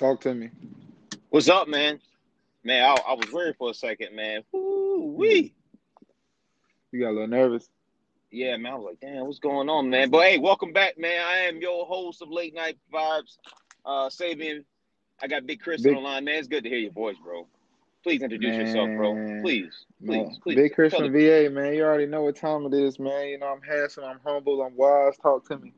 Talk to me. What's up, man? Man, I, I was worried for a second, man. Woo wee. You got a little nervous. Yeah, man. I was like, damn, what's going on, man? But hey, welcome back, man. I am your host of Late Night Vibes, uh, Sabian. I got Big Chris Big- on the line, man. It's good to hear your voice, bro. Please introduce yourself, bro. Please, please, please. Big Chris from VA, man. You already know what time it is, man. You know I'm handsome, I'm humble, I'm wise. Talk to me.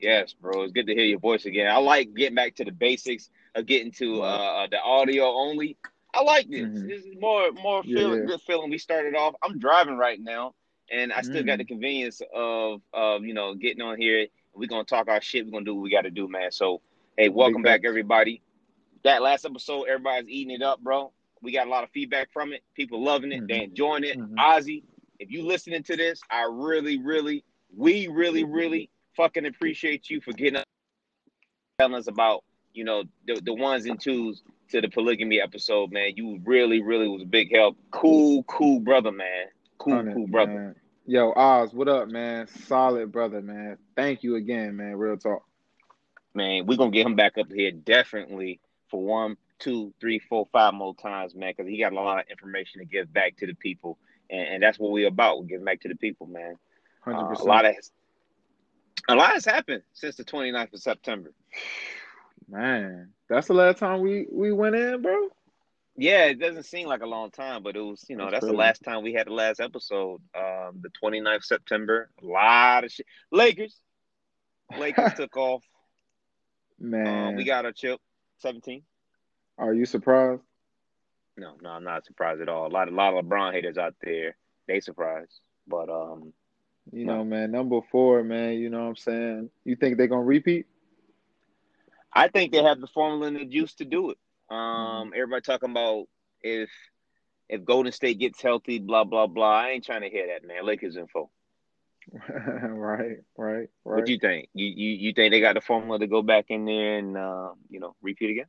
Yes, bro. It's good to hear your voice again. I like getting back to the basics of getting to uh, the audio only. I like this. Mhm. This is more more feeling yeah. good feeling. We started off. I'm driving right now, and I still got Mhm. the convenience of of you know getting on here. We're gonna talk our shit. We're gonna do what we got to do, man. So, hey, welcome back, everybody. That last episode, everybody's eating it up, bro. We got a lot of feedback from it. People loving it. They Mhm. enjoying it. Mhm. Ozzy, if you listening to this, I really, really, we really, really fucking appreciate you for getting up, telling us about, you know, the, the ones and twos to the polygamy episode, man. You really, really was a big help. Cool, cool brother, man. Cool, cool brother. man. Yo, Oz, what up, man? Solid brother, man. Thank you again, man. Real talk. Man, we're gonna get him back up here definitely for one, two, three, four, five more times, man, because he got a lot of information to give back to the people. And, and that's what we're about. We're giving back to the people, man. Hundred Uh, a lot of a lot has happened since the 29th of September. Man, that's the last time we we went in, bro. Yeah, it doesn't seem like a long time, but it was, you know, That's that's the last time we had the last episode. Um, the 29th of September. A lot of shit. Lakers. Lakers took off. Man, Um, we got our chip. 17. are you surprised? No, no, I'm not surprised at all. A lot, a lot of LeBron haters out there. They surprised, but um, You No. know, man, number four, man. You know what I'm saying? You think they're gonna repeat? I think they have the formula and the juice to do it. Um, everybody talking about if if Golden State gets healthy, blah blah blah. I ain't trying to hear that, man. Lakers info. right, right, What do you think? You, you you think they got the formula to go back in there and uh, you know repeat again?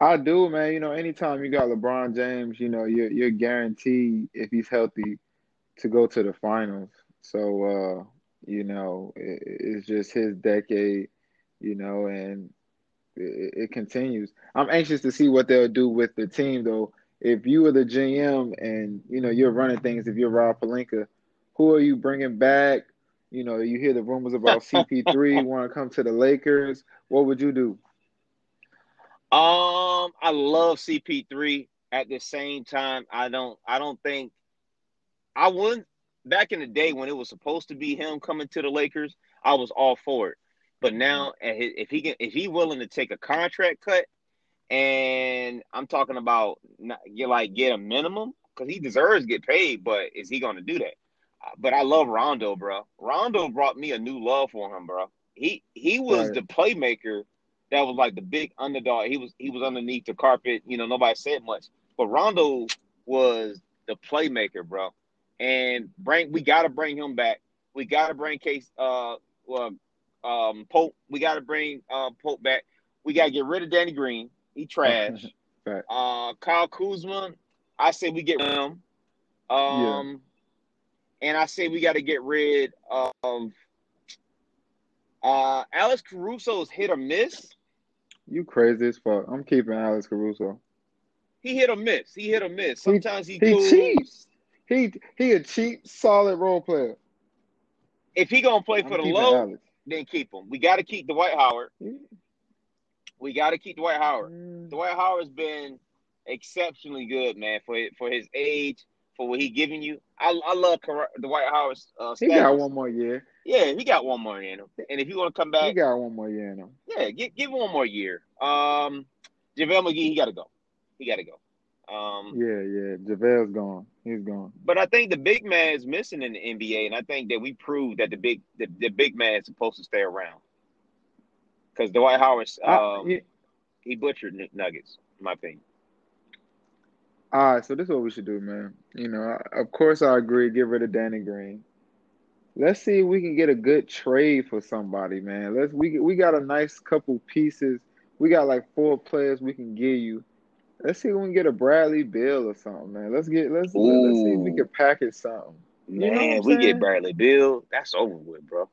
I do, man. You know, anytime you got LeBron James, you know, you're you're guaranteed if he's healthy to go to the finals. So, uh, you know, it, it's just his decade, you know, and it, it continues. I'm anxious to see what they'll do with the team, though. If you are the GM and you know you're running things, if you're Rob Pelinka, who are you bringing back? You know, you hear the rumors about CP3 want to come to the Lakers. What would you do? Um, I love CP3. At the same time, I don't I don't think I wouldn't back in the day when it was supposed to be him coming to the Lakers, I was all for it. But now if he can if he willing to take a contract cut and I'm talking about not, get like get a minimum because he deserves to get paid, but is he going to do that? Uh, But I love Rondo, bro. Rondo brought me a new love for him, bro. He he was Right. the playmaker that was like the big underdog. He was he was underneath the carpet. You know, nobody said much. But Rondo was the playmaker, bro. And bring we gotta bring him back. We gotta bring Case uh well um Pope. We gotta bring uh Pope back. We gotta get rid of Danny Green. He trash. Fact. uh Kyle Kuzma, I say we get rid of him. Um and I say we gotta get rid of uh Alex Caruso's hit or miss. You crazy as fuck. I'm keeping Alex Caruso. He hit or miss. He hit or miss. Sometimes he, He goes. cheats. He he a cheap, solid role player. If he gonna play I'm for the low, Alex. Then keep him. We got to keep Dwight Howard. We got to keep Dwight Howard. Mm. Dwight Howard's been exceptionally good, man, for for his age, for what he giving you. I, I love Dwight Howard's uh, He got one more year. Yeah, he got one more in him. And if you want to come back, He got one more year in him. yeah, give, give him one more year. Um, JaVale McGee, he got to go. He got to go. Um, Yeah, yeah. JaVale's gone. He's gone. But I think the big man is missing in the NBA, and I think that we proved that the big the, the big man is supposed to stay around. Because Dwight Howard, um, yeah. he butchered Nuggets, in my opinion. All right, so this is what we should do, man. You know, I- of course I agree. Get rid of Danny Green. Let's see if we can get a good trade for somebody, man. Let's we we got a nice couple pieces. We got like four players we can give you. Let's see if we can get a Bradley Beal or something, man. Let's get let's let's see if we Ooh. can package something. You Man, we get Bradley Beal, that's over with, bro.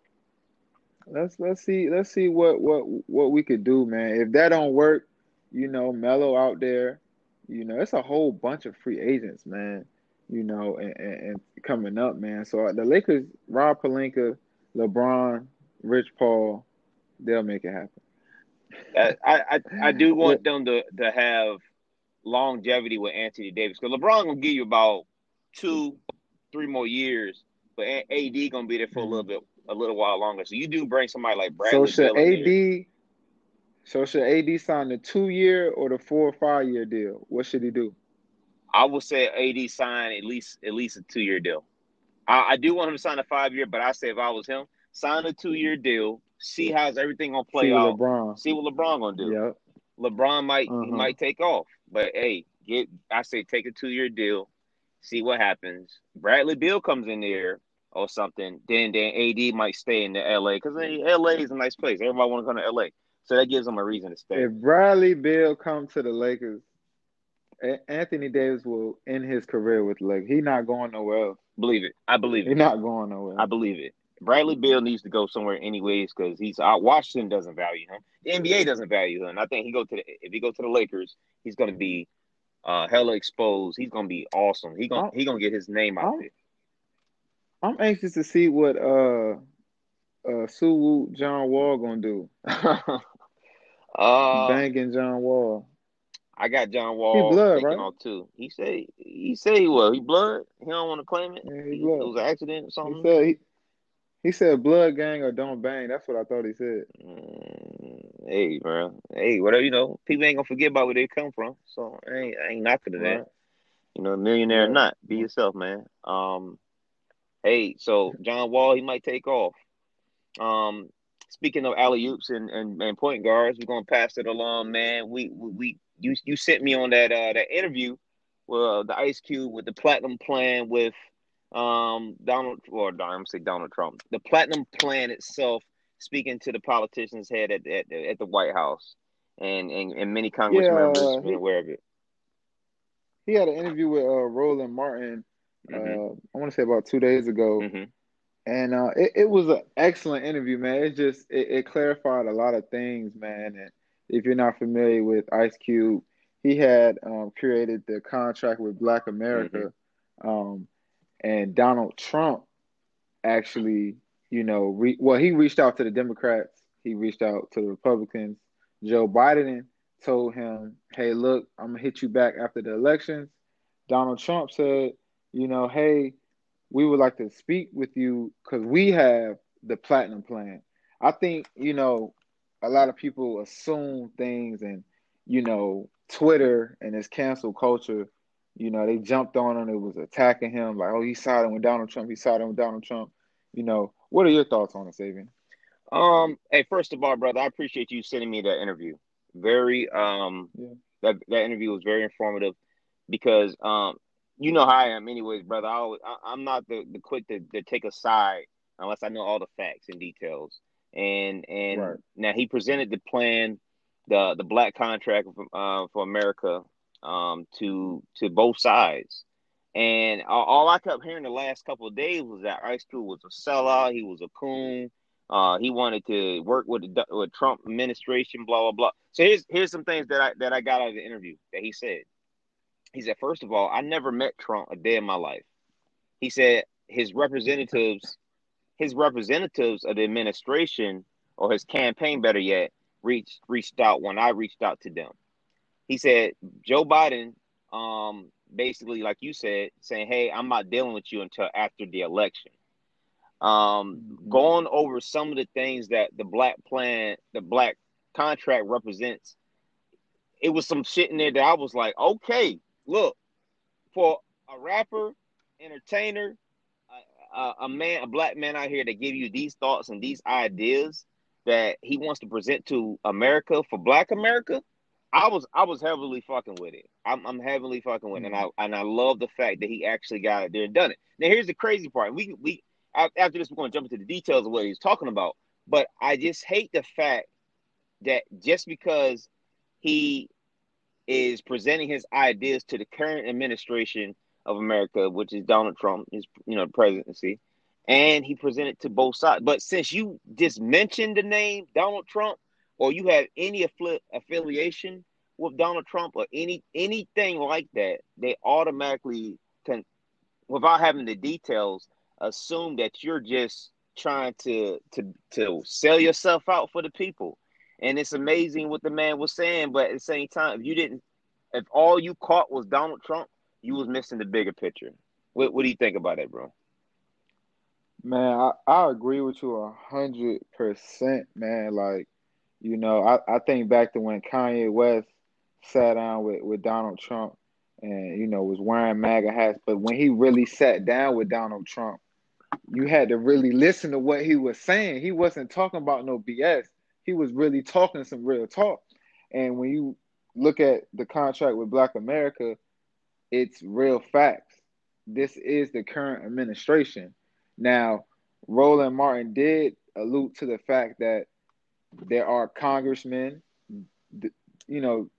Let's let's see let's see what what what we could do, man. If that don't work, you know, Melo out there. You know, it's a whole bunch of free agents, man. You know, and, and, and coming up, man. So uh, the Lakers, Rob Pelinka, LeBron, Rich Paul, they'll make it happen. Uh, I, I I do want them to to have longevity with Anthony Davis because LeBron gonna give you about two, three more years, but AD gonna be there for a little bit, a little while longer. So you do bring somebody like Bradley. So should AD? So should AD sign the two year or the four or five year deal? What should he do? I would say AD sign at least at least a two year deal. I, I, do want him to sign a five year, but I say if I was him, sign a two year deal. See how's everything gonna play see out. LeBron. See what LeBron gonna do. Yep. LeBron might uh-huh. he might take off, but hey, get I say take a two year deal, see what happens. Bradley Beal comes in there or something, then then AD might stay in the LA because LA is a nice place. Everybody want to come to LA, so that gives them a reason to stay. If Bradley Beal come to the Lakers, Anthony Davis will end his career with the Lakers. He's not going nowhere else. Believe it. I believe it. He's not going nowhere. I believe it. Bradley Beal needs to go somewhere anyways because he's out. Washington doesn't value him. The NBA doesn't value him. I think he go to the, if he go to the Lakers, he's going to be uh, hella exposed. He's going to be awesome. He gonna he going to get his name out there. I'm anxious to see what uh uh Suwu John Wall gonna do. uh, Banging John Wall. I got John Wall he blood, right? too. He say he say he was. He blood. He don't want to claim it. Yeah, he, he blood. It was an accident or something. He said he, he said blood gang or don't bang. That's what I thought he said. Mm, hey, bro. Hey, whatever you know, people ain't gonna forget about where they come from. So I ain't, I ain't knocking to that. You know, millionaire right. or not, be yourself, man. Um, hey, so John Wall, he might take off. Um, speaking of alley oops and, and, and point guards, we're gonna pass it along, man. We we you you sent me on that uh that interview with uh, the Ice Cube with the Platinum Plan with um Donald or I'm say Donald Trump. The Platinum Plan itself, speaking to the politicians' head at at, at the White House, and and, and many Congress yeah, members uh, been aware of it. He had an interview with uh, Roland Martin. Mm-hmm. Uh, I want to say about two days ago. Mm-hmm. And uh, it, it was an excellent interview, man. It just it, it clarified a lot of things, man. And if you're not familiar with Ice Cube, he had um, created the contract with Black America, mm-hmm. um, and Donald Trump actually, you know, re- well, he reached out to the Democrats, he reached out to the Republicans. Joe Biden told him, "Hey, look, I'm gonna hit you back after the elections." Donald Trump said, "You know, hey, we would like to speak with you because we have the platinum plan." I think you know a lot of people assume things and you know Twitter and this cancel culture, you know, they jumped on him. It was attacking him like, oh, he siding with Donald Trump. He siding with Donald Trump. You know, what are your thoughts on it, Savion? Um, hey, first of all, brother, I appreciate you sending me that interview. Very, um, yeah. that that interview was very informative because, um, you know how I am, anyways, brother. I, always, I am not the, the quick to, to take a side unless I know all the facts and details and and right. now he presented the plan, the the black contract uh, for America um, to to both sides. And all I kept hearing the last couple of days was that Ice Cube was a sellout. He was a coon. Uh, he wanted to work with the with Trump administration. Blah blah blah. So here's here's some things that I that I got out of the interview that he said. He said, first of all, I never met Trump a day in my life. He said his representatives his representatives of the administration or his campaign, better yet, reached reached out when I reached out to them. He said Joe Biden, um, basically, like you said, saying, "Hey, I'm not dealing with you until after the election." Um, mm-hmm. going over some of the things that the black plan, the black contract represents. It was some shit in there that I was like, okay, look, for a rapper, entertainer, a, a man, a black man out here to give you these thoughts and these ideas that he wants to present to America for Black America, I was I was heavily fucking with it. I'm, I'm heavily fucking with it, and I mm-hmm. and I love the fact that he actually got it there and done it. Now here's the crazy part. We we after this we're going to jump into the details of what he's talking about, but I just hate the fact that just because he is presenting his ideas to the current administration of America, which is Donald Trump, his you know presidency, and he presented to both sides. But since you just mentioned the name Donald Trump, or you have any affili- affiliation with Donald Trump or any anything like that, they automatically can, without having the details, assume that you're just trying to to to sell yourself out for the people. And it's amazing what the man was saying, but at the same time, if you didn't, if all you caught was Donald Trump, you was missing the bigger picture. What What do you think about that, bro? Man, I, I agree with you a hundred percent, man. Like, you know, I, I think back to when Kanye West sat down with, with Donald Trump and, you know, was wearing MAGA hats. But when he really sat down with Donald Trump, you had to really listen to what he was saying. He wasn't talking about no BS. He was really talking some real talk. And when you look at the contract with Black America, it's real facts. This is the current administration. Now, Roland Martin did allude to the fact that there are congressmen, you know,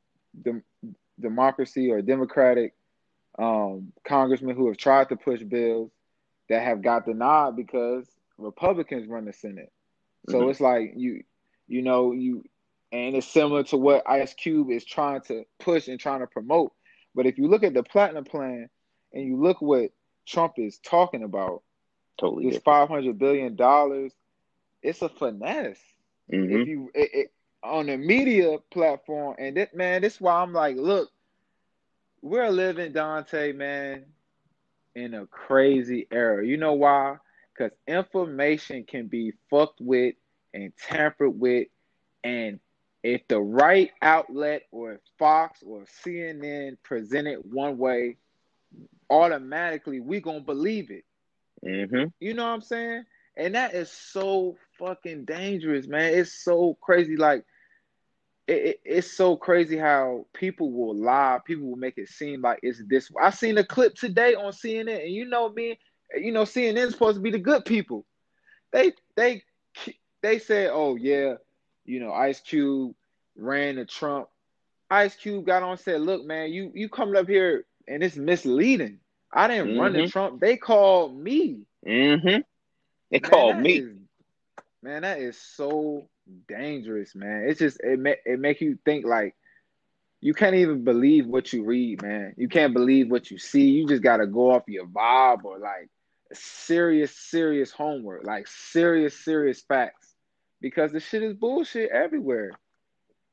the democracy or democratic um, congressmen who have tried to push bills that have got denied because Republicans run the Senate. So mm-hmm. it's like you, you know, you, and it's similar to what Ice Cube is trying to push and trying to promote. But if you look at the platinum plan and you look what Trump is talking about, totally this five hundred billion dollars, it's a finesse. Mm-hmm. If you it, it, on the media platform, and that man, this is why I'm like, look, we're living Dante, man, in a crazy era. You know why? Because information can be fucked with and tampered with, and if the right outlet or Fox or CNN present it one way, automatically we gonna believe it. Mm-hmm. You know what I'm saying? And that is so fucking dangerous, man. It's so crazy. Like it, it, it's so crazy how people will lie. People will make it seem like it's this. I seen a clip today on CNN, and you know me, you know CNN is supposed to be the good people. They they they said, oh yeah, you know Ice Cube ran to Trump. Ice Cube got on said, look man, you you coming up here and it's misleading. I didn't mm-hmm. run to mm-hmm. Trump. They called me. Mm-hmm. They man, called me. Man, that is so dangerous, man. It's just it ma- it make you think like you can't even believe what you read, man. You can't believe what you see. You just gotta go off your vibe or like serious, serious homework, like serious, serious facts, because the shit is bullshit everywhere.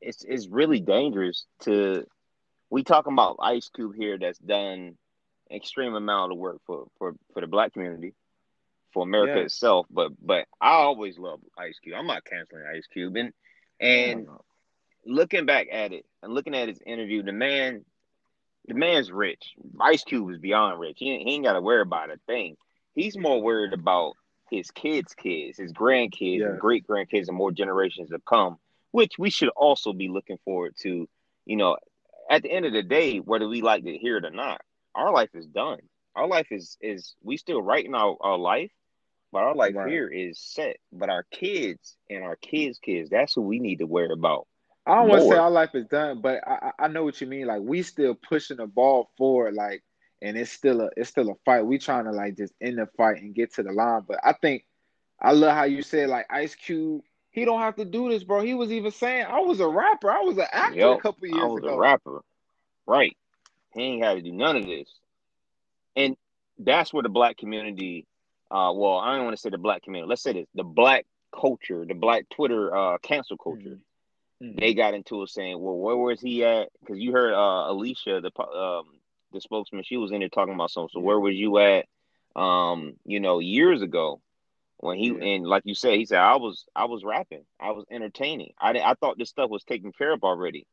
It's it's really dangerous to. We talking about Ice Cube here that's done extreme amount of work for for for the black community for America yeah. itself. But but I always love Ice Cube. I'm not canceling Ice Cube, and and looking back at it and looking at his interview, the man, the man's rich. Ice Cube is beyond rich. He, he ain't got to worry about a thing. He's more worried about his kids' kids, his grandkids, yeah. and great grandkids, and more generations to come. Which we should also be looking forward to. You know, at the end of the day, whether we like to hear it or not, our life is done. Our life is is we still writing our, our life, but our life right. here is set. But our kids and our kids' kids, that's who we need to worry about. I don't want to say our life is done, but I, I know what you mean. Like we still pushing the ball forward, like, and it's still a it's still a fight. We trying to like just end the fight and get to the line. But I think I love how you said like Ice Cube. He don't have to do this, bro. He was even saying I was a rapper. I was an actor a couple years ago. I was ago. a rapper, right? He ain't had to do none of this, and that's where the black community uh, well, I don't want to say the black community. Let's say this: the black culture, the black Twitter uh, cancel culture. Mm-hmm. They got into it saying, "Well, where was he at?" Because you heard uh, Alicia, the um, the spokesman, she was in there talking about something. So where was you at? Um, you know, years ago when he yeah. and like you said, he said I was I was rapping, I was entertaining. I I thought this stuff was taken care of already.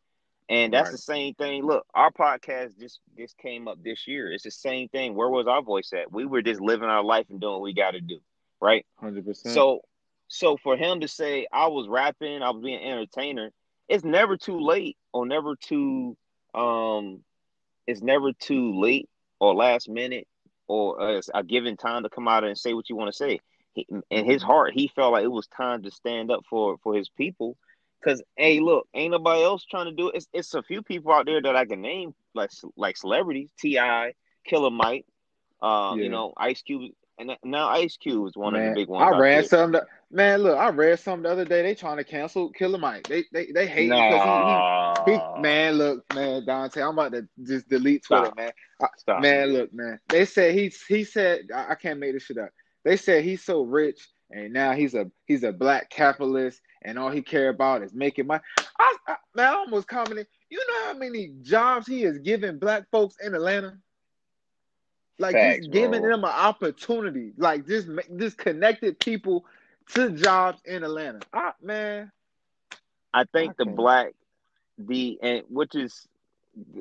And that's right. the same thing. Look, our podcast just just came up this year. It's the same thing. Where was our voice at? We were just living our life and doing what we got to do, right? Hundred percent. So, so for him to say I was rapping, I was being entertainer, it's never too late or never too um, it's never too late or last minute or uh, a given time to come out and say what you want to say. He, in his heart, he felt like it was time to stand up for for his people Cause hey, look, ain't nobody else trying to do it. It's, it's a few people out there that I can name, like like celebrities, T.I., Killer Mike, uh, yeah. you know, Ice Cube, and now Ice Cube is one man, of the big ones. I read some. Man, look, I read some the other day. They trying to cancel Killer Mike. They they they hate nah, him because He, man, look, man, Dante, I'm about to just delete Twitter, Stop. man. I- Stop. man, look, man. They said he's he said I, I can't make this shit up. They said he's so rich and now he's a he's a black capitalist and all he care about is making money. I, I, man, I almost commented. You know how many jobs he is giving black folks in Atlanta? Like Facts, just giving bro. them an opportunity, like just just connected people to jobs in Atlanta. I, man, I think the black, the and which is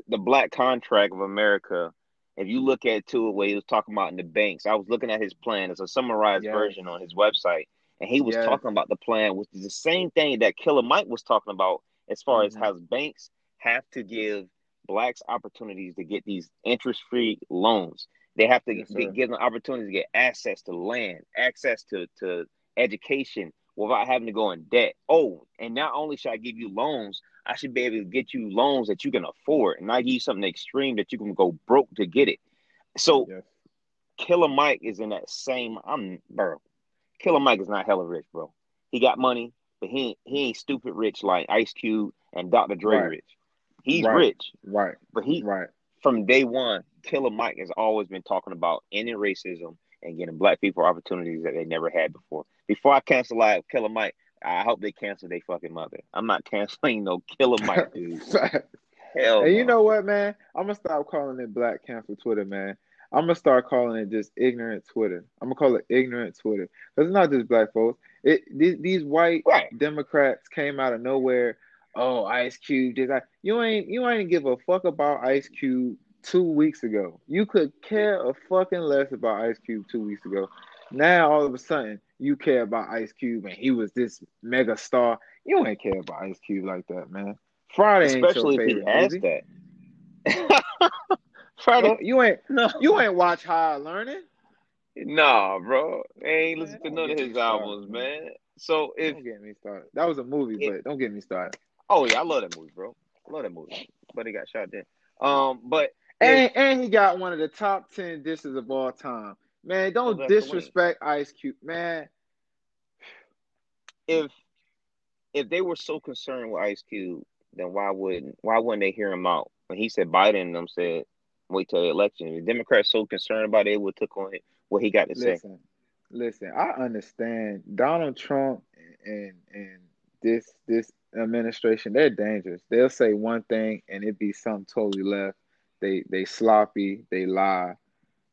the black contract of America. If you look at it, where he was talking about in the banks, I was looking at his plan. It's a summarized version on his website, and he was talking about the plan, which is the same thing that Killer Mike was talking about, as far as Mhm. how banks have to give blacks opportunities to get these interest-free loans. They have to Yes, give them opportunities to get access to land, access to to education without having to go in debt. Oh, and not only should I give you loans, I should be able to get you loans that you can afford, and not give you something extreme that you can go broke to get it. So. Killer Mike is in that same. I'm bro. Killer Mike is not hella rich, bro. He got money, but he ain't, he ain't stupid rich like Ice Cube and Dr. Dre Right. rich. He's Right. rich, right, but he right. from day one, Killer Mike has always been talking about ending racism and getting black people opportunities that they never had before. Before I cancel live Killer Mike, I hope they cancel their fucking mother. I'm not canceling no Killer Mike, dude. Hell, And you know what, man? I'm gonna stop calling it Black Cancel Twitter, man. I'm gonna start calling it just ignorant Twitter. I'm gonna call it ignorant Twitter because it's not just black folks. It these, these white Right. Democrats came out of nowhere. Oh, Ice Cube did that. You ain't you ain't give a fuck about Ice Cube two weeks ago. You could care a fucking less about Ice Cube two weeks ago. Now all of a sudden you care about Ice Cube and he was this mega star. You ain't care about Ice Cube like that, man. Friday ain't Especially your if he favorite has movie. that. Friday, Bro, you ain't no, you ain't watch Higher Learning. nah, bro. I ain't Man, listen to none of his started, albums, man. man. So if don't get me started. That was a movie, It- but don't get me started. oh yeah, I love that movie, bro. I love that movie. But he got shot dead. Um, but And and he got one of the top ten dishes of all time. Man, don't Well, that's the win. disrespect Ice Cube, man. if if they were so concerned with Ice Cube, then why wouldn't why wouldn't they hear him out? When he said Biden and them said wait till the election. If the Democrats so concerned about it, would took on it what he got to say. Listen, listen. I understand Donald Trump and and this this administration. They're dangerous. They'll say one thing and it be something totally left. They they sloppy. They lie.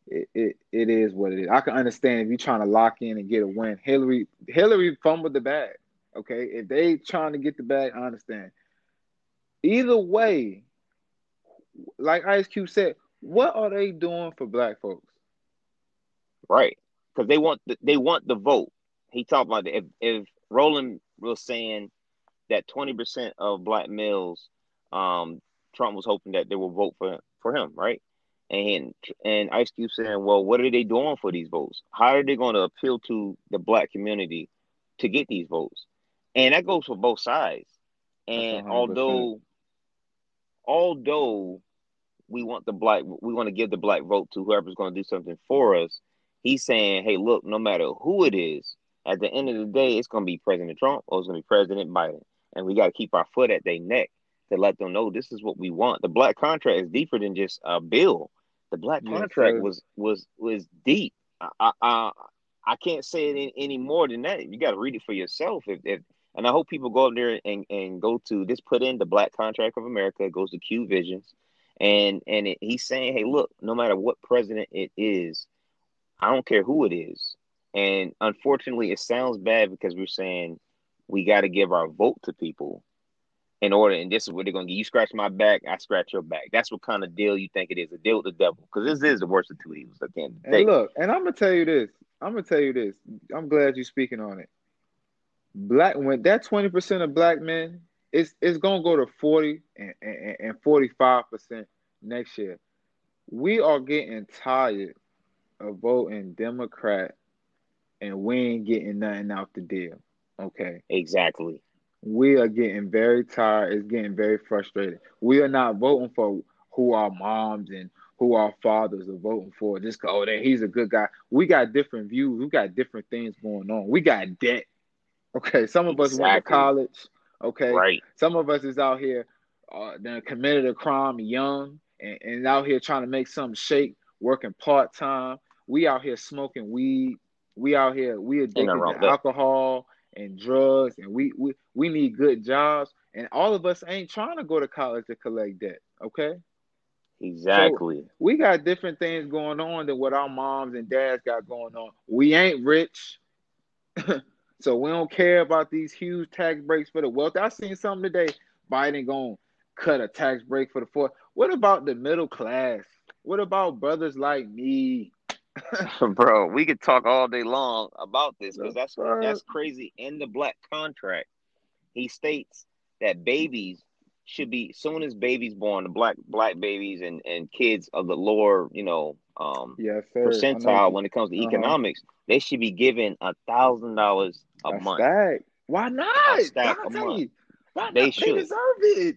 It, it it is what it is. I can understand if you're trying to lock in and get a win. Hillary Hillary fumbled the bag. Okay, if they trying to get the bag, I understand. Either way, like Ice Cube said, what are they doing for black folks? Right. Because they want the, they want the vote. He talked about. If if Roland was saying that twenty percent of black males, um, Trump was hoping that they will vote for for him, right? And and Ice Cube saying, well, what are they doing for these votes? How are they going to appeal to the black community to get these votes? And that goes for both sides. And although although we want the black we want to give the black vote to whoever's going to do something for us, he's saying, hey, look, no matter who it is, at the end of the day, it's going to be President Trump or it's going to be President Biden. And we got to keep our foot at their neck to let them know this is what we want. The black contract is deeper than just a bill. The black contract was was was deep. I I, I, I can't say it any, any more than that. You got to read it for yourself. If, if and I hope people go up there and, and go to this. Put in the Black Contract of America. It goes to Q Visions, and and it, he's saying, hey, look, no matter what president it is, I don't care who it is. And unfortunately, it sounds bad because we're saying we got to give our vote to people in order, and this is what they're going to get. You scratch my back, I scratch your back. That's what kind of deal you think it is a deal with the devil. Because this is the worst of two evils at the end of the day. And look, and I'm gonna tell you this. I'm gonna tell you this. I'm glad you're speaking on it. Black when that 20 percent of black men, it's it's gonna go to 40 and, and, and 45 percent next year. We are getting tired of voting Democrat, and we ain't getting nothing out the deal. Okay, Exactly. We are getting very tired. It's getting very frustrated. We are not voting for who our moms and who our fathers are voting for. Just go, oh, that he's a good guy. We got different views. We got different things going on. We got debt. Okay, some of us went to college. Okay, Right. some of us is out here uh, then committed a crime young and, and out here trying to make something shake, working part time. We out here smoking weed. We out here we addicted to alcohol and drugs, and we we we need good jobs. And all of us ain't trying to go to college to collect debt. Okay. Exactly. So we got different things going on than what our moms and dads got going on. We ain't rich. so we don't care about these huge tax breaks for the wealth. I seen something today. Biden going to cut a tax break for the poor. What about the middle class? What about brothers like me? Bro, we could talk all day long about this because that's that's crazy. In the black contract, he states that babies should be soon as babies born, the black black babies and and kids of the lower, you know, um, yes, percentile when it comes to uh-huh. economics, they should be given a thousand dollars a month. Stack. Why not? A stack a month. Why they not? should. They deserve it.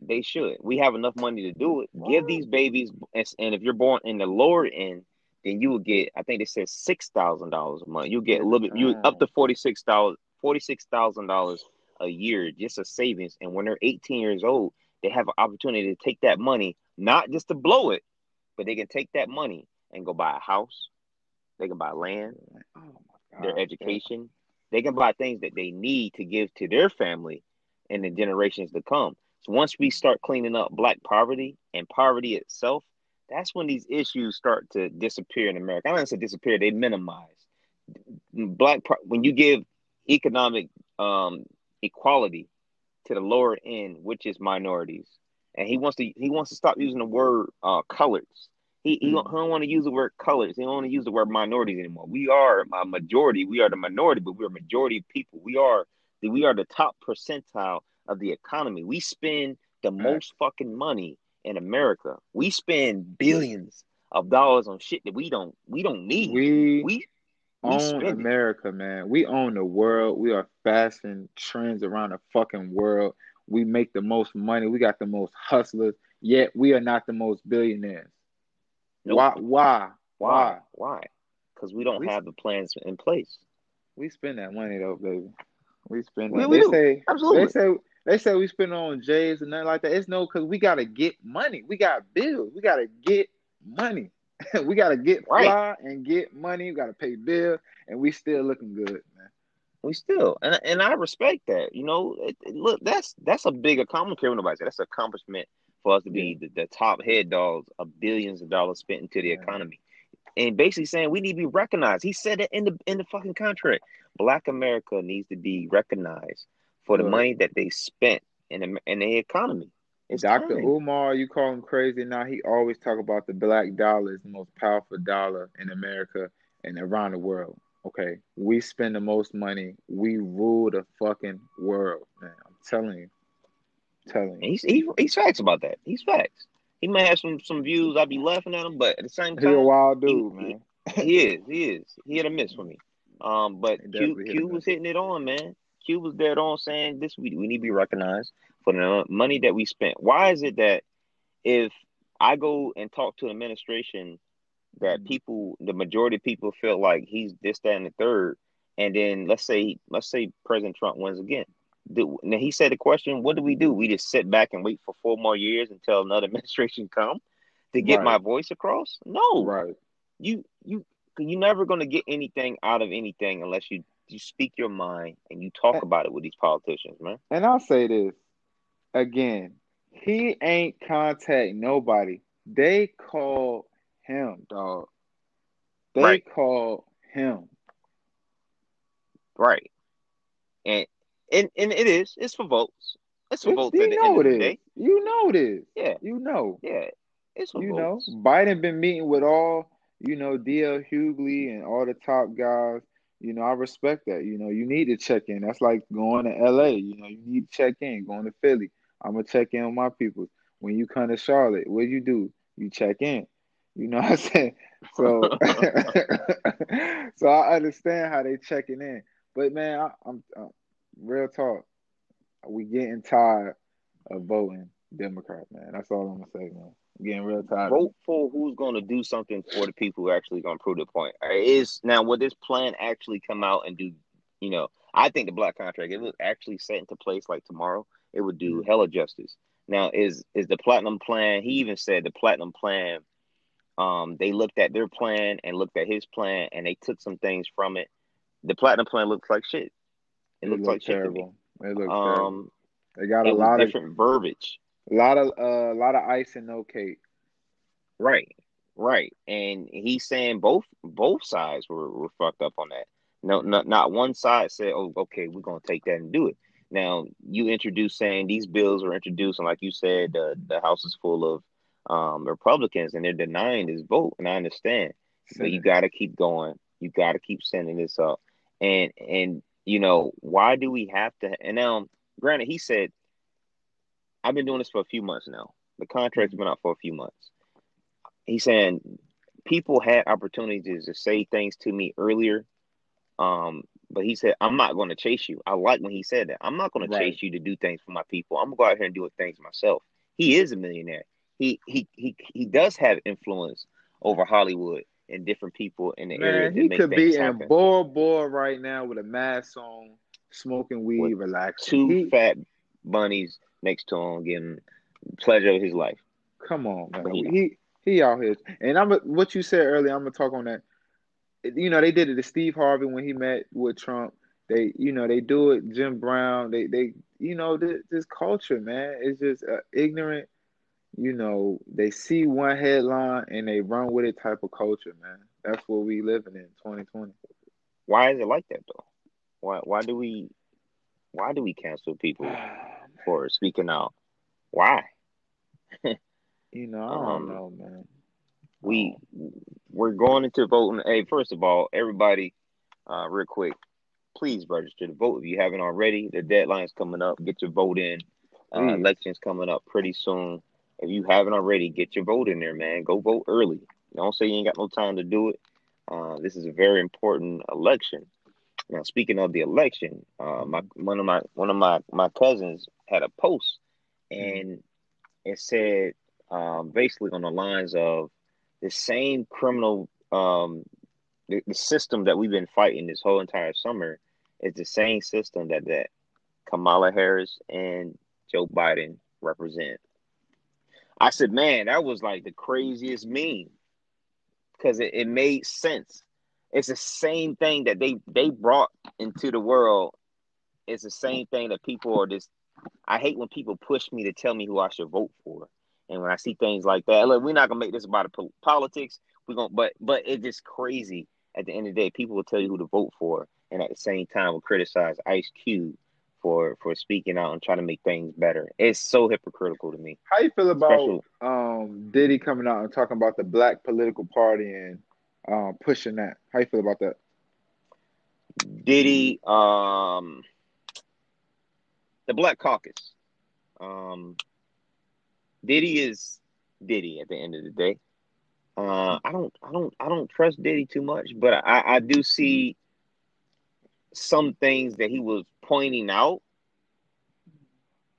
They should. We have enough money to do it. Give these babies, and if you're born in the lower end, then you will get. I think they said six thousand dollars a month. You'll get a little bit. You up to forty six dollars, forty six thousand dollars a year, just a savings. And when they're eighteen years old, they have an opportunity to take that money, not just to blow it, but they can take that money and go buy a house. They can buy land, oh their education. They can buy things that they need to give to their family and the generations to come. So once we mm-hmm. start cleaning up black poverty and poverty itself, that's when these issues start to disappear in America. I don't say disappear; they minimize. Black when you give economic um, equality to the lower end, which is minorities, and he wants to he wants to stop using the word uh, colors. He, he, don't, he don't want to use the word colors. He don't want to use the word minorities anymore. We are a majority. We are the minority, but we're a majority of people. We are we are the top percentile of the economy. We spend the most fucking money in America. We spend billions of dollars on shit that we don't we don't need. We we, we own America, it. man. We own the world. We are fashion trends around the fucking world. We make the most money. We got the most hustlers. Yet we are not the most billionaires. Nope. Why? Why? Why? Why? Because we don't we, have the plans in place. We spend that money though, baby. We spend. That. We, they say absolutely. They say they say we spend on J's and nothing like that. It's no because we gotta get money. We got bills. We gotta get money. we gotta get right. fly and get money. We gotta pay bills, and we still looking good, man. We still, and and I respect that. You know, it, it, look, that's that's a big accomplishment. Nobody said that's an accomplishment for us to be the, the, top head dogs of billions of dollars spent into the yeah. economy, and basically saying we need to be recognized. He said it in the in the fucking contract. Black America needs to be recognized for the money that they spent in the, in the economy. It's Dr. Time. Umar, you call him crazy now. He always talk about the black dollar is the most powerful dollar in America and around the world. Okay, we spend the most money. We rule the fucking world, man. I'm telling you, I'm telling you. He's he, he's facts about that. He's facts. He may have some some views. I'd be laughing at him, but at the same time, he's a wild dude, he, man. He, he is. He is. He had a miss for me. Um, but Q, Q was hitting it on, man. Q was dead on saying this we, we need to be recognized for the money that we spent. Why is it that if I go and talk to an administration that mm-hmm. people the majority of people feel like he's this, that, and the third, and then let's say let's say President Trump wins again. Do, now he said the question, what do we do? We just sit back and wait for four more years until another administration come to get right. my voice across? No. Right. You you you're never gonna get anything out of anything unless you you speak your mind and you talk about it with these politicians, man. And I'll say this again: he ain't contact nobody. They call him, dog. They right. call him. Right. And and and it is. It's for votes. It's for it's, votes. You know it. You know it is. Yeah. You know. Yeah. It's for you votes. know. Biden been meeting with all you know DL Hughley and all the top guys you know, I respect that. You know, you need to check in. That's like going to LA. You know, you need to check in. Going to Philly, I'm gonna check in on my people. When you come to Charlotte, what you do? You check in. You know what I'm saying? So, so I understand how they checking in. But man, I, I'm uh, real talk. We getting tired of voting Democrat, man. That's all I'm gonna say, man getting real tired. Vote for who's going to do something for the people who are actually going to prove the point. Is now will this plan actually come out and do? You know, I think the black contract it was actually set into place like tomorrow. It would do mm-hmm. hella justice Now, is is the platinum plan? He even said the platinum plan. Um, they looked at their plan and looked at his plan, and they took some things from it. The platinum plan looks like shit. It, It looks like shit terrible. me. It terrible. Um, They got a lot of different verbiage. A lot of uh, a lot of ice and no cake. Right, right. And he's saying both both sides were, were fucked up on that. No, not not one side said, "Oh, okay, we're gonna take that and do it." Now you introduce saying these bills are introduced, and like you said, the the House is full of um, Republicans, and they're denying this vote. And I understand, but you got to keep going. You got to keep sending this up. And and you know why do we have to? And now, granted, he said, "I've been doing this for a few months now. The contract's been out for a few months." he's saying people had opportunities to say things to me earlier. Um, but he said, I'm not going to chase you. I like when he said that. I'm not going to chase you to do things for my people. I'm gonna go out here and do things myself. He is a millionaire. He he he he does have influence over Hollywood and different people in the area Man, that he could be in happen. Bora Bora right now with a mask on, smoking weed, With relaxing. Two He, fat bunnies next to him, getting pleasure of his life. come on, man. He- He he out here, and I'm what you said earlier. I'm gonna talk on that. You know, they did it to Steve Harvey when he met with Trump. They, you know, they do it. Jim Brown. They, they, you know, this, this culture, man, it's just uh, ignorant. You know, they see one headline and they run with it type of culture, man. That's what we living in 2020. Why is it like that though? Why why do we why do we cancel people for speaking out? Why? You know, I don't Um, know, man. we we're going into voting. Hey, first of all, everybody, uh, real quick, please register to vote if you haven't already. The deadline's coming up. Get your vote in. Uh, Please. elections coming up pretty soon. If you haven't already, get your vote in there, man. Go vote early. Don't say you ain't got no time to do it. Uh, this is a very important election. Now, speaking of the election, uh, my one of my one of my my cousins had a post, and it said um, basically on the lines of the same criminal um, the, the system that we've been fighting this whole entire summer is the same system that that Kamala Harris and Joe Biden represent. I said, man, that was like the craziest meme because it, it made sense. It's the same thing that they they brought into the world. It's the same thing that people are just. I hate when people push me to tell me who I should vote for, and when I see things like that, look, we're not gonna make this about politics. We're gonna, but but it's just crazy. At the end of the day, people will tell you who to vote for, and at the same time will criticize Ice Cube for for speaking out and trying to make things better. It's so hypocritical to me. How you feel about Special- um Diddy coming out and talking about the black political party and um pushing that? How you feel about that? Diddy, um, the Black Caucus. Um, Diddy is Diddy at the end of the day. Uh, I don't, I don't, I don't trust Diddy too much, but I, I do see some things that he was pointing out.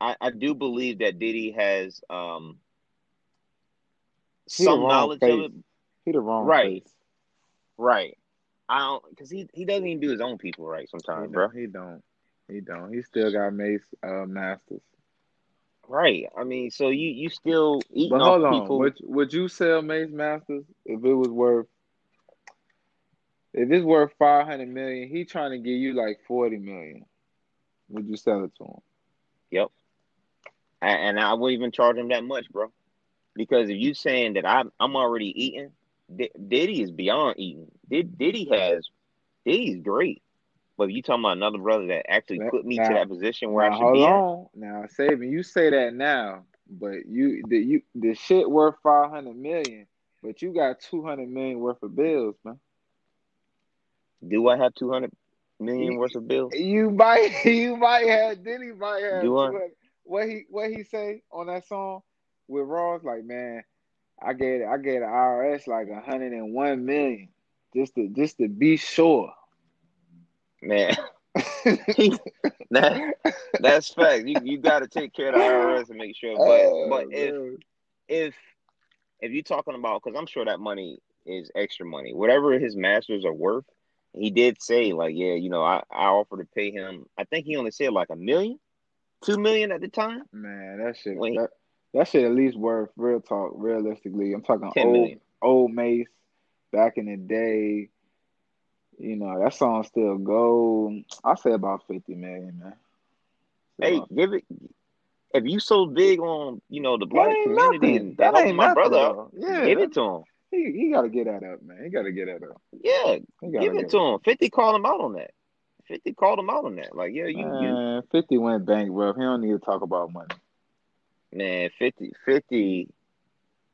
I, I do believe that Diddy has um, some knowledge of it, He the wrong Right. face. Right? I don't because he he doesn't even do his own people right He sometimes, bro. he don't. He don't. He still got Mase uh, Masters. Right. I mean, so you you still eating But hold on, people. would would you sell Mase Masters if it was worth if it's worth five hundred million? He trying to give you like forty million. Would you sell it to him? Yep. And I wouldn't even charge him that much, bro. Because if you saying that I'm I'm already eating, D- Diddy is beyond eating. Did Diddy has Diddy's great. But you talking about another brother that actually put me now- to that position where I should hold be at, on. Now, saving you say that now, but you the you the shit worth five hundred million, but you got two hundred million worth of bills, man. do I have two hundred million You- worth of bills? You might you might have Diddy might have Do I? what he what he say on that song with Ross like man I gave I gave the IRS like a hundred and one million just to just to be sure. Man, that, that's fact. You you got to take care of the IRS and make sure. But Oh, but if man. if if you're talking about because I'm sure that money is extra money, whatever his masters are worth, he did say like, yeah, you know, I I offer to pay him. I think he only said like a million, two million at the time. man that shit Wait. that, That shit at least worth real talk. Realistically, I'm talking old million. old Mase back in the day. You know that song still go. I say about fifty million, man. Hey, give it. If you so big on you know the black community nothing. and That ain't my nothing, brother. Yeah, give it to him. he he got to get that up, man. He got to get that up. Yeah, give it to him. Fifty called him out on that. Fifty called him out on that. Like, yeah, you, you fifty went bankrupt. He don't need to talk about money. Man, 50, 50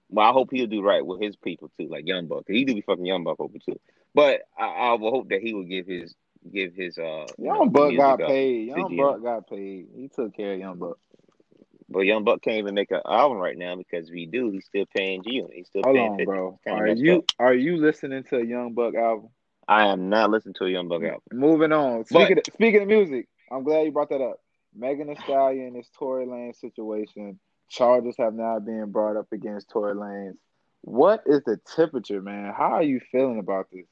Well, I hope he'll do right with his people too, like Young Buck. He do be fucking Young Buck over too. But I, I will hope that he will give his give his uh you know, Young Buck got up paid. Young Jim. Buck got paid. He took care of Young Buck. But Young Buck can't even make an album right now because if he do, he's still paying G. He's still Hold paying on, 50. bro. Are you up. are you listening to a Young Buck album? I am not listening to a Young Buck album. Moving on. But- Speaking of, speaking of music, I'm glad you brought that up. Megan Thee Stallion, this Tory Lanez situation. Charges have now been brought up against Tory Lanez. What is the temperature, man? How are you feeling about this?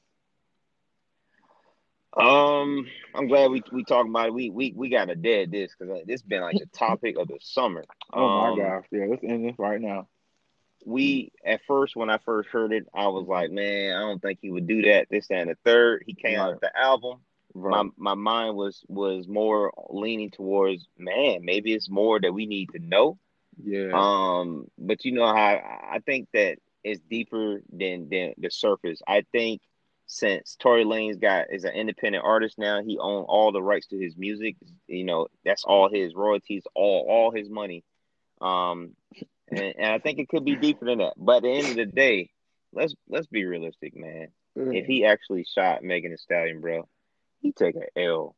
Um, I'm glad we we talking about it. We we we got to dead this because this been like the topic of the summer. Oh Um, my gosh, yeah, let's end this right now. we at first when I first heard it, I was like, man, I don't think he would do that. This that, and the third. He came out with the album. Right. My my mind was was more leaning towards, man, maybe it's more that we need to know. Yeah. Um, but you know how I think that it's deeper than than the surface. I think since Tory Lanez got is an independent artist now, he owns all the rights to his music. You know, that's all his royalties, all all his money. Um, and, and I think it could be deeper than that. But at the end of the day, let's let's be realistic, man. If he actually shot Megan Thee Stallion, bro, he take a L,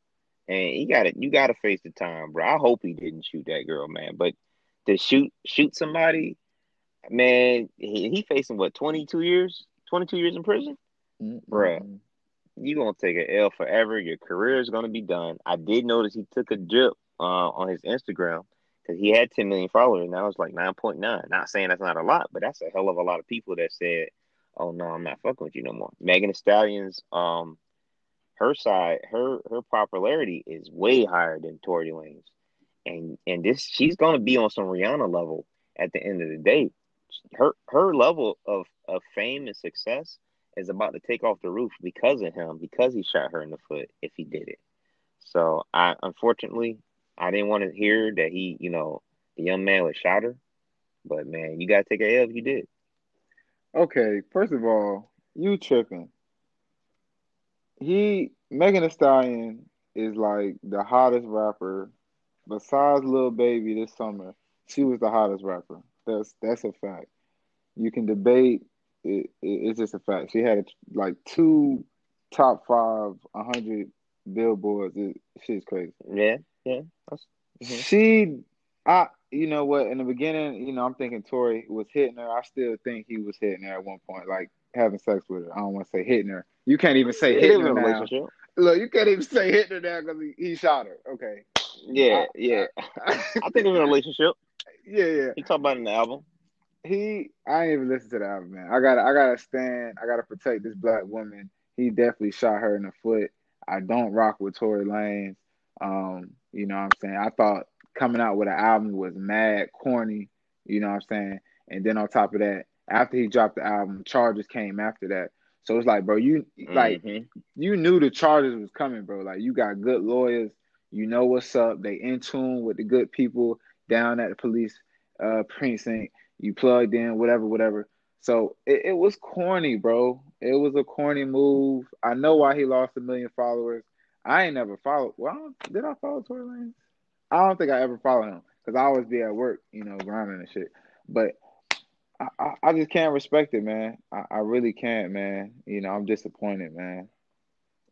and he got it. You got to face the time, bro. I hope he didn't shoot that girl, man. But to shoot shoot somebody, man, he, he facing what twenty two years, twenty two years in prison. Mm, bruh. You gonna take an L forever. Your career is gonna be done. I did notice he took a drip uh, on his Instagram because he had ten million followers. Now it's like nine point nine. Not saying that's not a lot, but that's a hell of a lot of people that said, "Oh no, I'm not fucking with you no more." Megan Thee Stallion's um her side, her her popularity is way higher than Tory Lanez, and and this she's gonna be on some Rihanna level at the end of the day. Her her level of of fame and success is about to take off the roof because of him, because he shot her in the foot. If he did it, so I unfortunately I didn't want to hear that he, you know, the young man was shot her. But man, you gotta take a L if you did. Okay, first of all, you tripping. He Megan Thee Stallion is like the hottest rapper besides Lil Baby this summer. She was the hottest rapper. That's that's a fact. You can debate. It, it, it's just a fact. She had like two top five, hundred billboards. It, shit's crazy. Yeah, yeah. Mhm. She, I, you know what? In the beginning, you know, I'm thinking Tory was hitting her. I still think he was hitting her at one point, like having sex with her. I don't want to say hitting her. You can't even say hitting her a now. relationship. Look, you can't even say hitting her now because he, he shot her. Okay. Yeah, I- yeah. I think they're in a relationship. yeah, yeah. He talked about in the album. He, I ain't even listen to the album, man. I got, to I got to stand. I got to protect this black woman. He definitely shot her in the foot. I don't rock with Tory Lanez. Um, you know what I'm saying? I thought coming out with an album was mad corny, you know what I'm saying? And then on top of that, after he dropped the album, charges came after that. So it's like, bro, you like Mhm. you knew the charges was coming, bro. Like you got good lawyers, you know what's up. They in tune with the good people down at the police uh precinct. You plugged in, whatever, whatever. So it, it was corny, bro. It was a corny move. I know why he lost a million followers. I ain't never followed. Well, I did I follow Tory Lanez? I don't think I ever followed him because I always be at work, you know, grinding and shit. But I, I, I just can't respect it, man. I, I really can't, man. You know, I'm disappointed, man.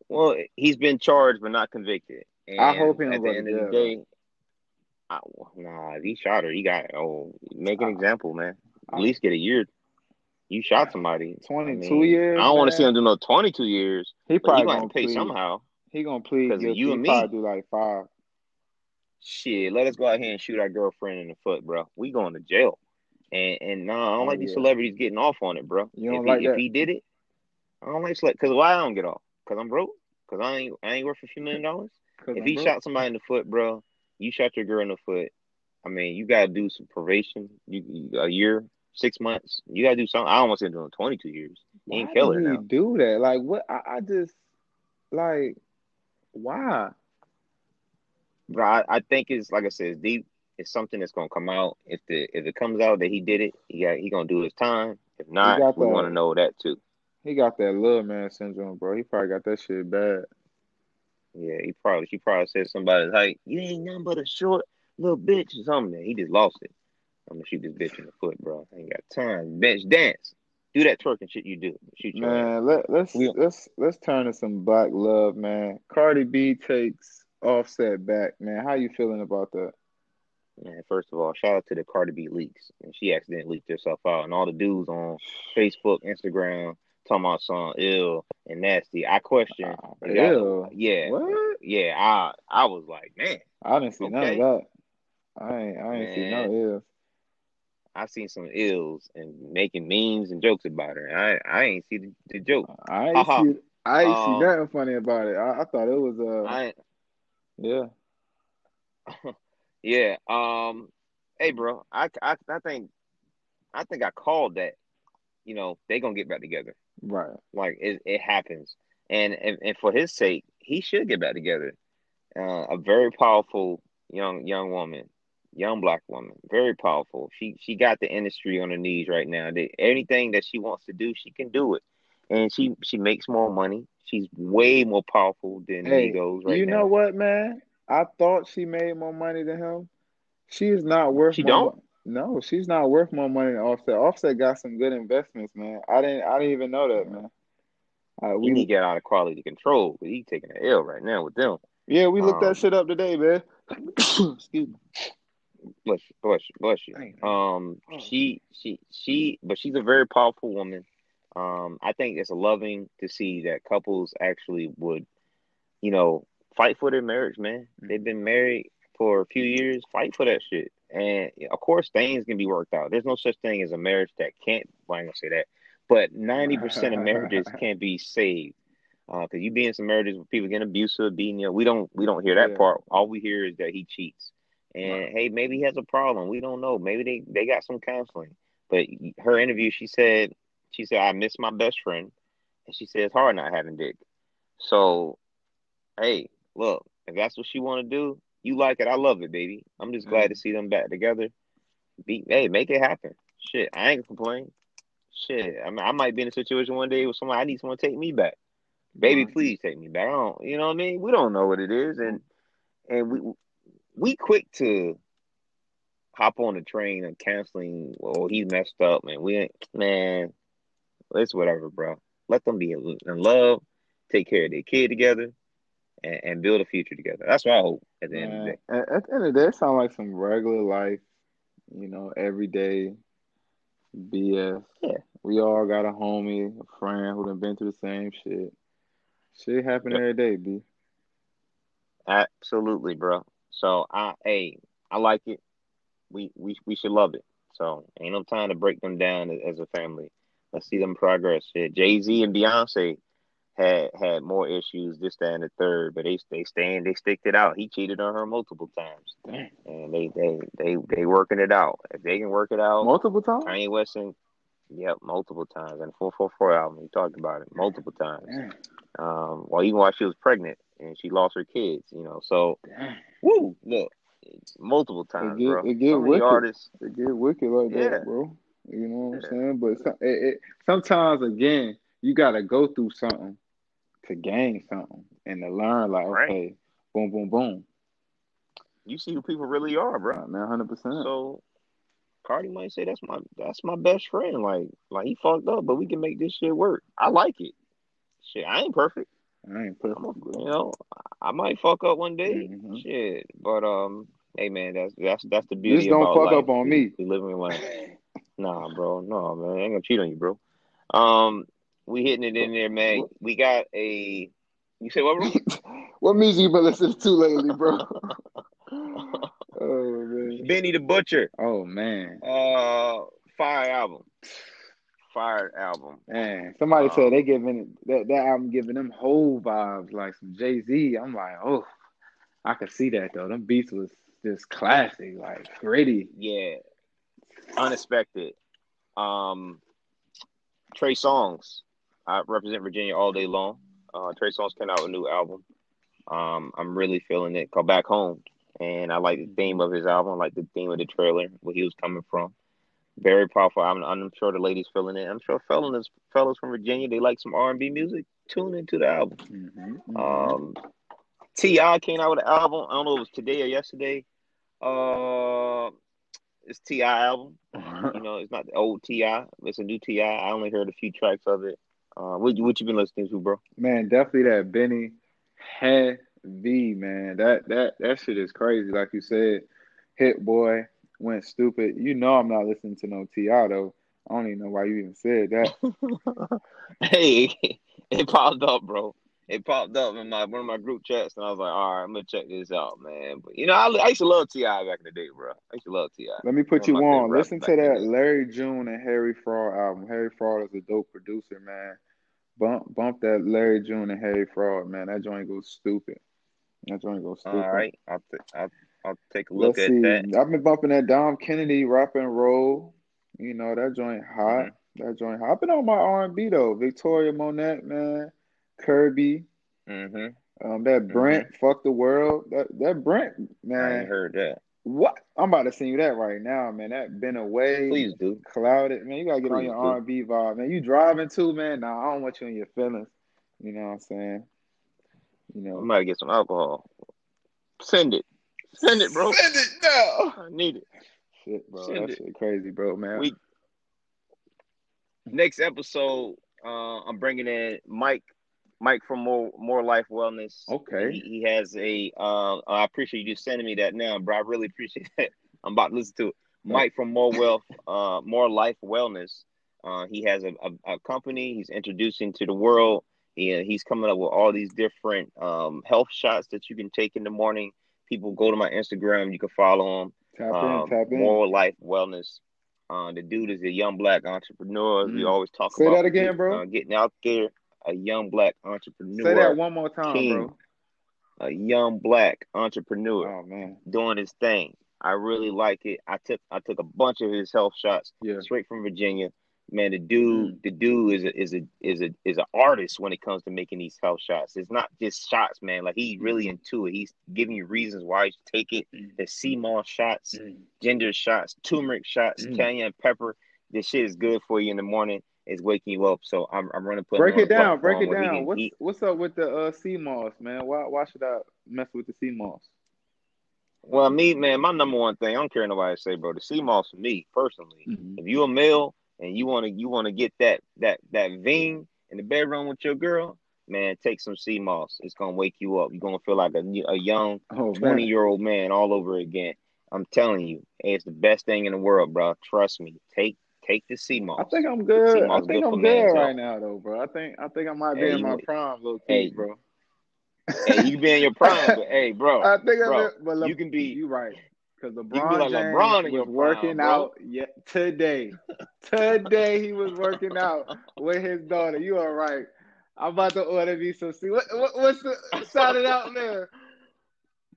Well, he's been charged but not convicted. And I hope don't at the end of the day, I, nah, if he shot her, he got oh, make an I- example, man. At I- least get a year. You shot somebody. I 22 mean, years. I don't want to see him do no twenty-two years, He but he probably gonna gonna pay plead. somehow. He gonna plead 'Cause of guilty. you and me. probably do like five. Shit, let us go out here and shoot our girlfriend in the foot, bro. We going to jail. And and no, I don't Oh, like these celebrities getting off on it, bro. You don't if he, like if he did it, I don't like select. Cause why I don't get off? Cause I'm broke. Cause I ain't I ain't worth a few million dollars. If I'm he broke. shot somebody in the foot, bro, you shot your girl in the foot. I mean, you gotta do some probation. You, a year, six months. You gotta do something. I to say doing twenty two years. He ain't killer now. do that? Like what? I, I just like why? But I, I think it's like I said, it's deep. It's something that's gonna come out. If the if it comes out that he did it, he got he gonna do his time. If not, we want to know that too. He got that little man syndrome, bro. He probably got that shit bad. Yeah, he probably she probably said somebody's like, you ain't nothing but a short little bitch or something. He just lost it. I'm gonna shoot this bitch in the foot, bro. I ain't got time. Bench dance. Do that twerking shit you do. Shoot your ass. Man, let, let's We- let's let's turn to some black love, man. Cardi B takes Offset back, man. How you feeling about that? Man, first of all, shout out to the Cardi B leaks. And she accidentally leaked herself out. And all the dudes on Facebook, Instagram, talking about some ill and nasty. I question. Ah, is that- Yeah. What? Yeah. I I was like, man, I didn't see none of that. I ain't I ain't see no ills. I seen some ills and making memes and jokes about her. I I ain't see the, the joke. I ain't Haha. see I ain't Um, see nothing funny about it. I, I thought it was uh I yeah. yeah. Um. Hey, bro. I, I I think I think I called that. You know, they gonna get back together. Right. Like it, it happens, and, and and for his sake, he should get back together. Uh, a very powerful young young woman, young black woman, very powerful. She she got the industry on her knees right now. That anything that she wants to do, she can do it, and she she makes more money. She's way more powerful than Hey, Migos right you now. know what, man? I thought she made more money than him. She is not worth She don't? mo- No, she's not worth more money than Offset. Offset got some good investments, man. I didn't I didn't even know that, man. Uh, He need to get out of quality control, but he taking an L right now with them. yeah, we looked um, that shit up today, man. Excuse me. Bless you, bless you, bless you. Um, Oh. she, she, she, but she's a very powerful woman. Um, I think it's loving to see that couples actually would, you know, fight for their marriage, man. They've been married for a few years, fight for that shit. And of course, things can be worked out. There's no such thing as a marriage that can't. Well, I ain't gonna say that, but ninety percent of marriages can be saved. Uh, because you be in some marriages where people get abusive, beating you. We don't, we don't hear that Yeah. part. All we hear is that he cheats. And Right. hey, maybe he has a problem. We don't know. Maybe they, they got some counseling. But her interview, she said, she said, I miss my best friend. And she said, it's hard not having dick. So, hey, look, if that's what she want to do, you like it. I love it, baby. I'm just glad to mm. see them back together. Be, hey, make it happen. Shit, I ain't gonna complain. Shit, I, mean, I might be in a situation one day with someone, I need someone to take me back. Baby, Right. please take me back. I don't, you know what I mean? We don't know what it is. And, and we, we quick to hop on the train and canceling. Oh, well, he's messed up, man. We ain't, man. It's whatever, bro. Let them be in love, take care of their kid together, and, and build a future together. That's what I hope at the end of the day. At, at the end of the day, it sounds like some regular life, you know, everyday BS. Yeah. We all got a homie, a friend who done been through the same shit. Shit happen Yep. every day, B. Absolutely, bro. So I, hey, I like it. We we we should love it. So ain't no time to break them down as, as a family. Let's see them progress. Jay Z and Beyonce had had more issues, this, that, and the third, but they they stand, they sticked it out. He cheated on her multiple times, Damn. and they they they they working it out. If they can work it out, Multiple times? Kanye West and yep, multiple times. And four four four album, he talked about it multiple times. Damn. Um, well, even while she was pregnant and she lost her kids, you know. So, Damn. woo, look, multiple times, get- bro. it get so many wicked. artists. It get wicked like Yeah. that, bro. You know what Yeah. I'm saying? But some, it, it, sometimes, again, you got to go through something to gain something and to learn, like, Right. okay, boom, boom, boom. You see who people really are, bro. Right, man, 100%. So, Cardi might say that's my that's my best friend. Like, like he fucked up, but we can make this shit work. I like it. Shit, I ain't perfect. I ain't I'm a, perfect, you know, I might fuck up one day. Mhm. Shit, but um, hey man, that's that's that's the beauty Just don't fuck life. up on me. We live in life. Nah, bro. No, man. I ain't gonna cheat on you, bro. Um, we hitting it in there, man. We got a. You say what, bro? what music you been listening to lately, bro? oh man. Benny the Butcher. Oh man. Uh, fire album. Fire album. Man, somebody Um, said they giving that that album giving them whole vibes like some Jay Z. I'm like, oh, I could see that though. Them beats was just classic, like gritty. Yeah, unexpected. Um, Trey Songz. I represent Virginia all day long. Uh, Trey Songz came out with a new album. Um, I'm really feeling it called Back Home. And I like the theme of his album, I like the theme of the trailer, where he was coming from. Very powerful. I'm, I'm sure the ladies feeling it. I'm sure fellas, fellas from Virginia, they like some R&B music. Tune into the album. Mm-hmm, mm-hmm. Um, T.I. came out with an album. I don't know if it was today or yesterday. Uh, it's T.I. album. you know, it's not the old T.I. It's a new T.I. I only heard a few tracks of it. Uh, what what you been listening to, bro? Man, definitely that Benny heavy man. That that that shit is crazy. Like you said, Hit Boy went stupid. You know I'm not listening to no T.I. though. I don't even know why you even said that. hey, it popped up, bro. It popped up in my one of my group chats, and I was like, "All right, I'm gonna check this out, man." But you know, I, I used to love T.I. back in the day, bro. I used to love T.I. Let me put you on. Listen to that Larry June and Harry Fraud album. Harry Fraud is a dope producer, man. Bump bump that Larry June and Harry Fraud, man. That joint goes stupid. That joint goes stupid. All right, I'll th- I'll, I'll take a look Let's at see. that. I've been bumping that Dom Kennedy rap and roll. You know that joint hot. Mm-hmm. That joint hot. I've been on my R and B though. Victoria Monet, man. Kirby. Mm-hmm. Um, that Brent, fuck the world. That that Brent, I man. heard that. What? I'm about to send you that right now, man. That been away, Please do. clouded, man. You gotta get on your. R and B vibe, man. You driving too, man. Nah, I don't want you in your feelings. You know what I'm saying? You know, I might get some alcohol. Send it. Send it, bro. Send it now. I need it. Shit, bro. Send that it. shit crazy, bro, man. We next episode. Uh, I'm bringing in Mike. Mike from More More Life Wellness. Okay. He, he has a. Uh, I appreciate you sending me that now, bro. I really appreciate that. I'm about to listen to it. Mike from More Wealth, uh, More Life Wellness. Uh, he has a, a, a company. He's introducing to the world. He, he's coming up with all these different um, health shots that you can take in the morning. People go to my Instagram. You can follow him. Tap Um, in, tap in. More Life Wellness. Uh, the dude is a young black entrepreneur. We Mm. always talk Say about that again, bro. uh, getting out there. A young black entrepreneur. Say that one more time, King. bro. A young black entrepreneur Oh man. doing his thing. I really like it. I took I took a bunch of his health shots Yeah. straight from Virginia. Man, the dude, Mm. the dude is a, is a is a is an artist when it comes to making these health shots. It's not just shots, man. Like he's really into it. He's giving you reasons why you should take it. Mm. The sea moss shots, ginger shots, turmeric shots, cayenne pepper. This shit is good for you in the morning. It's waking you up. So I'm I'm running put Break it down, break it platform where he down. What's eat. what's up with the uh sea moss, man? Why why should I mess with the sea moss? Well, me, man, my number one thing, I don't care nobody say, bro. The sea moss for me personally. Mhm. If you a male and you wanna you wanna get that that that vein in the bedroom with your girl, man, take some sea moss. It's gonna wake you up. You're gonna feel like a, a young Oh twenty man. year old man all over again. I'm telling you, it's the best thing in the world, bro. Trust me. Take take the moss. I think I'm good. I think good I'm good right now though, bro. I think I think I might be Hey, in my prime, little kid, hey, bro. hey, you be in your prime, but hey, bro, I think I'm bro, but Le- you can be you right. Because can be LeBron like James LeBron was working bro. out yeah, today. today he was working out with his daughter. You all right. I'm about to order me some see what, what what's the shout it out there.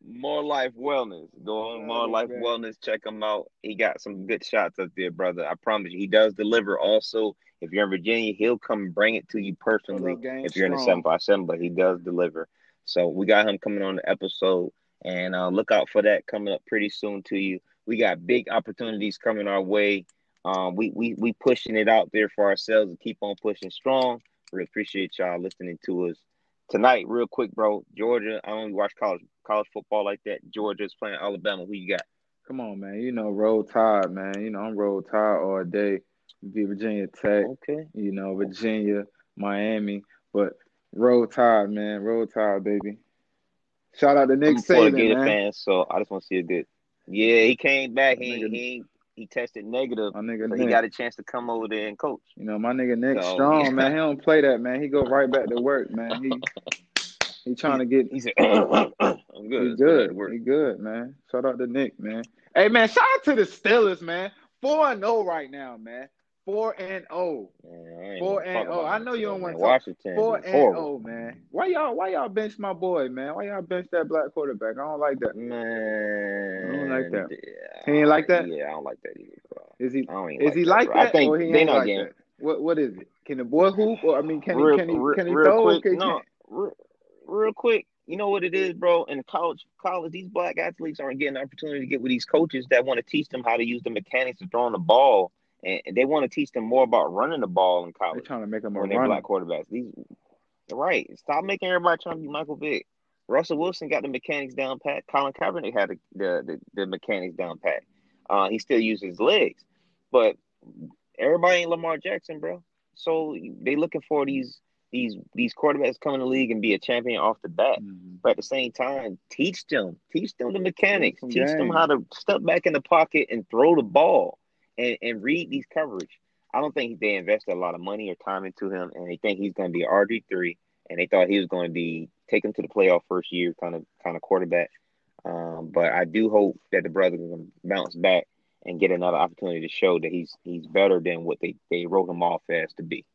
More Life Wellness. Go on More Oh, Life man. Wellness. Check him out. He got some good shots up there, brother. I promise you. He does deliver. Also, if you're in Virginia, he'll come and bring it to you personally. If you're in the Strong. 757, but he does deliver. So we got him coming on the episode, and uh, look out for that coming up pretty soon to you. We got big opportunities coming our way. Um, we we we pushing it out there for ourselves and keep on pushing strong. We appreciate y'all listening to us tonight. Real quick, bro. Georgia. I don't watch college college football like that. Georgia's playing Alabama. Who you got? Come on, man. You know, roll tide, man. You know, I'm roll tide all day. Be Virginia Tech, Okay. you know, Virginia, Miami, but roll tide, man. Roll tide, baby. Shout out to Nick I'm a Saban, man. fan, so I just want to see a good. Yeah, he came back. He nigga- he he tested negative, My nigga but he Nick. got a chance to come over there and coach. You know, my nigga Nick So, strong, yeah. man. He don't play that, man. He go right back to work, man. He he trying to get He said, "I'm good. he Let's go back to good. work." He good, man. Shout out to Nick, man. Hey man, shout out to the Steelers, man. 4 and 0 right now, man. Four and oh. Man, Four and oh. I know you don't want to. Washington. Four and oh, man. Why y'all? Why y'all bench my boy, man? Why y'all bench that black quarterback? I don't like that. Man, I don't like that. Yeah, He ain't like that? Yeah, I don't like that either, bro. Is he? I don't Is like he that, like bro. that, I think or he they ain't like that? What What is it? Can the boy hoop? Or I mean, can real, he? Can he? real, Can he real throw? quick. can no, real, real quick. You know what it is, bro? In college, college, these black athletes aren't getting the opportunity to get with these coaches that want to teach them how to use the mechanics of throwing the ball, and and they want to teach them more about running the ball in college. They're trying to make them more when they're runner. black quarterbacks. These right? Stop making everybody trying to be Michael Vick. Russell Wilson got the mechanics down pat. Colin Kaepernick had the the, the, the mechanics down pat. Uh, he still uses his legs, but everybody ain't Lamar Jackson, bro. So they looking for these these these quarterbacks come in the league and be a champion off the bat. Mhm. But at the same time, teach them, teach them the mechanics, teach them how to step back in the pocket and throw the ball and, and read these coverage. I don't think they invested a lot of money or time into him, and they think he's going to be RG three, and they thought he was going to be take him to the playoff first year kind of kind of quarterback. Um, but I do hope that the brother can bounce back and get another opportunity to show that he's he's better than what they they wrote him off as to be.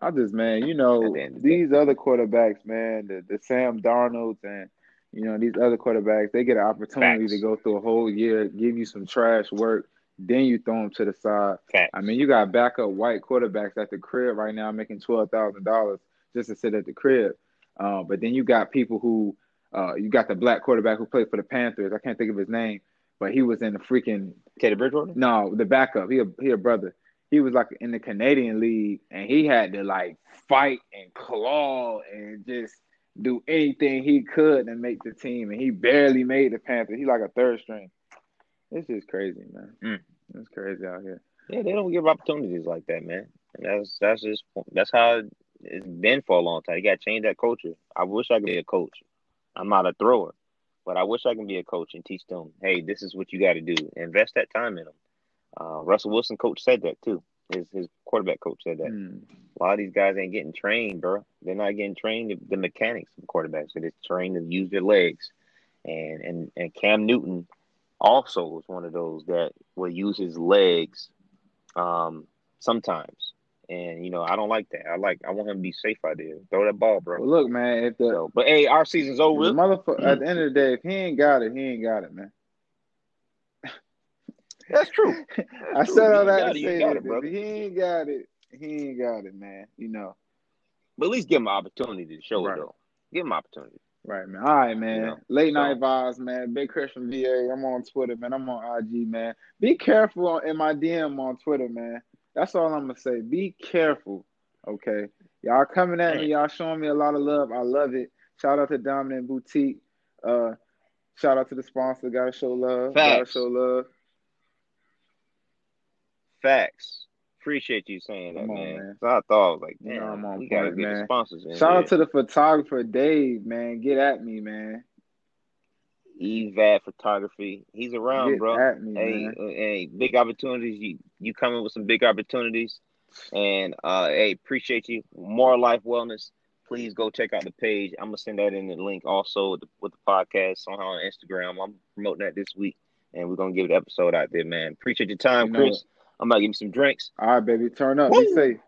I just, man, you know, the the these other quarterbacks, man, the, the Sam Darnolds and you know these other quarterbacks, they get an opportunity Facts. to go through a whole year, give you some trash work, then you throw them to the side. Facts. I mean, you got backup white quarterbacks at the crib right now making twelve thousand dollars just to sit at the crib. Uh, but then you got people who, uh, you got the black quarterback who played for the Panthers. I can't think of his name, but he was in the freaking Teddy Bridgewater. no, the backup. He a he a brother. He was like in the Canadian league, and he had to like fight and claw and just do anything he could to make the team, and he barely made the Panthers. He like a third string. It's just crazy, man. Mm. It's crazy out here. Yeah, they don't give opportunities like that, man. And that's that's just that's how it's been for a long time. You got to change that culture. I wish I could be a coach. I'm not a thrower, but I wish I can be a coach and teach them. Hey, this is what you got to do. Invest that time in them. Uh, Russell Wilson coach said that too. His his quarterback coach said that. Mm. A lot of these guys ain't getting trained, bro. They're not getting trained the, the mechanics of quarterbacks. They're just trained to use their legs. And and and Cam Newton also was one of those that will use his legs um sometimes. And you know, I don't like that. I like I want him to be safe out there. Throw that ball, bro. Well, look, man. If the, So, but hey, our season's the over. motherfucker at the end of the day, if he ain't got it, he ain't got it, man. That's true. I true. said all that to say that. it, he ain't got it, he ain't got it, man. You know. But at least give him an opportunity to show Right. it though. Give him an opportunity. Right, man. All right, man. You know, Late so- night vibes, man. Big Christian VA. I'm on Twitter, man. I'm on IG, man. Be careful on- in my DM on Twitter, man. That's all I'm gonna say. Be careful, okay? Y'all coming at me. Y'all showing me a lot of love. I love it. Shout out to Dominant Boutique. Uh, shout out to the sponsor. Gotta show love. Gotta show love. Facts. Appreciate you saying that, on, man. man. So I thought I was like, You damn, know I'm on we gotta get man. sponsors in. Shout out to the photographer Dave, man. Get at me, man. EVAT Photography. He's around, Get bro. me, Hey, man. uh, hey, big opportunities. You you coming with some big opportunities, and uh, hey, appreciate you. More life wellness. Please go check out the page. I'm gonna send that in the link also with the, with the podcast somehow on Instagram. I'm promoting that this week, and we're gonna give the episode out there, man. Appreciate your time, You know Chris. I'm about to give you some drinks. All right, baby. Turn up. Be safe.